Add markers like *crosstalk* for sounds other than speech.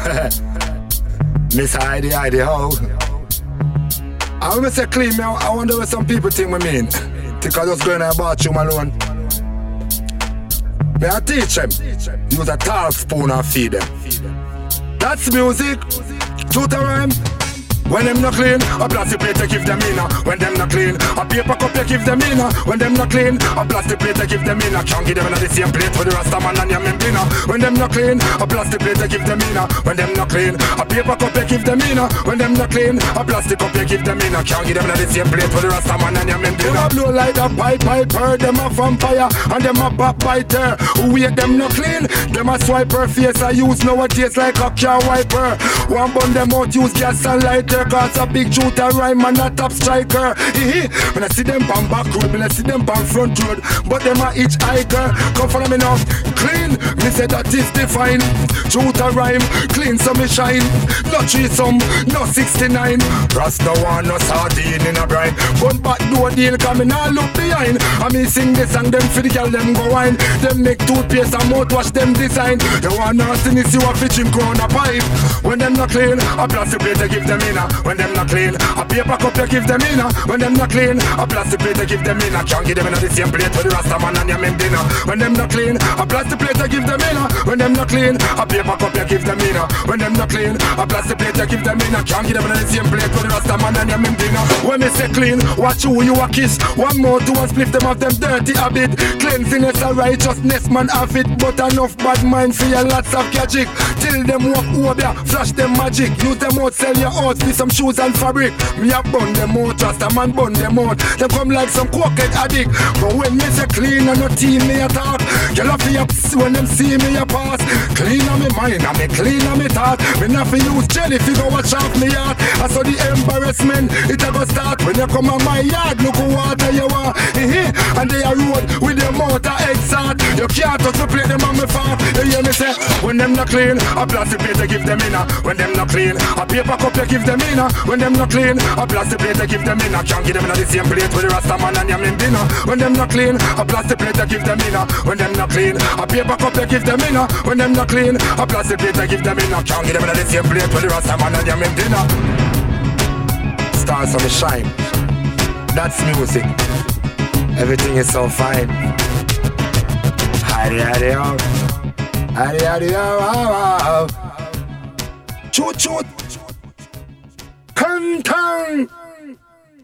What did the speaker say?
*laughs* Miss Heidi, Heidi, how? I want to say clean, me. I wonder what some people think we mean. Think I just going to a bathroom alone. May I teach them? Use a tall spoon and feed them. That's music. And rhyme. When them not clean, a plastic plate to give them in. When them clean, a paper cup you give them in. Uh, when them not clean, a plastic plate to give them in. Uh, can't give them in the same plate for the rest of man and your membina. Uh. When them not clean, a plastic plate to give them in. When them not clean, a paper cup you give them in. When them not clean, a plastic cup you give them in. Can't give them in the same plate for the rest of man and your membina. Them a blow like a pipe piper, them a vampire and them a backbiter. Who hate them not clean, them a swipe her face. I use nowadays like a car wiper. One bun them out, use gas and lighter. Cause a big Jutah Rhyme and a top striker. When I see them on back road, when I see them on front road, but them a each hiker. Come follow me now, clean. Me say that is define. Jutah Rhyme, clean so me shine. No some, no 69. Rasta one, no sardine in a brine. Gun back door deal, come in all look behind. I me sing this and them for the girl, them go wine. Them make toothpaste and mouthwash them design. You want nastiness, you a fishing crown a pipe. When them not clean, a plastic plate they give them in. When them not clean, a paper cup you give them in. When them not clean, a plastic plate you give them in. Can't give them in the same plate for the Rasta man and your men dinner. When them not clean, a plastic plate you give them in. When them not clean, a paper cup you give them in. When them not clean, a plastic plate you give them in. Can't give them in the same plate for the Rasta man and your men dinner. When me say clean, watch who you a kiss. One more, two, and split them off them dirty habit. Cleanliness and righteousness, man have it, but enough bad mind for your lots of gadget. Till them walk over, flash them magic. Use them out, sell your out, for some shoes and fabric. Me a bun them out, just a man bun them out. Them come like some cokehead addict. But when me say clean and no team me a talk, you love me up when them see me a pass. Clean on me mind and me clean on me thought. Me not fi use jelly fi go watch off me heart. I saw the embarrassment it a go start when you come on my yard. Look who water you want, and they a road You can't me plate them on me fart. You hear me say when them not clean, a plastic plate to give them in. When them not clean, a paper cup you give them in. When them not clean, a plastic plate to give them in. Can't give them in the same plate with the Rasta man and your dinner. When them not clean, a plastic plate to give them in. When them not clean, a paper cup you give them in. When them not clean, a plastic plate to give them in. Can't give them in the same plate with the Rasta man and your dinner. Stars on the shine. That's music. Everything is so fine. Hidey, hidey, oh. Hidey, hidey, oh, oh, oh. Choot, choot. Kung, kung.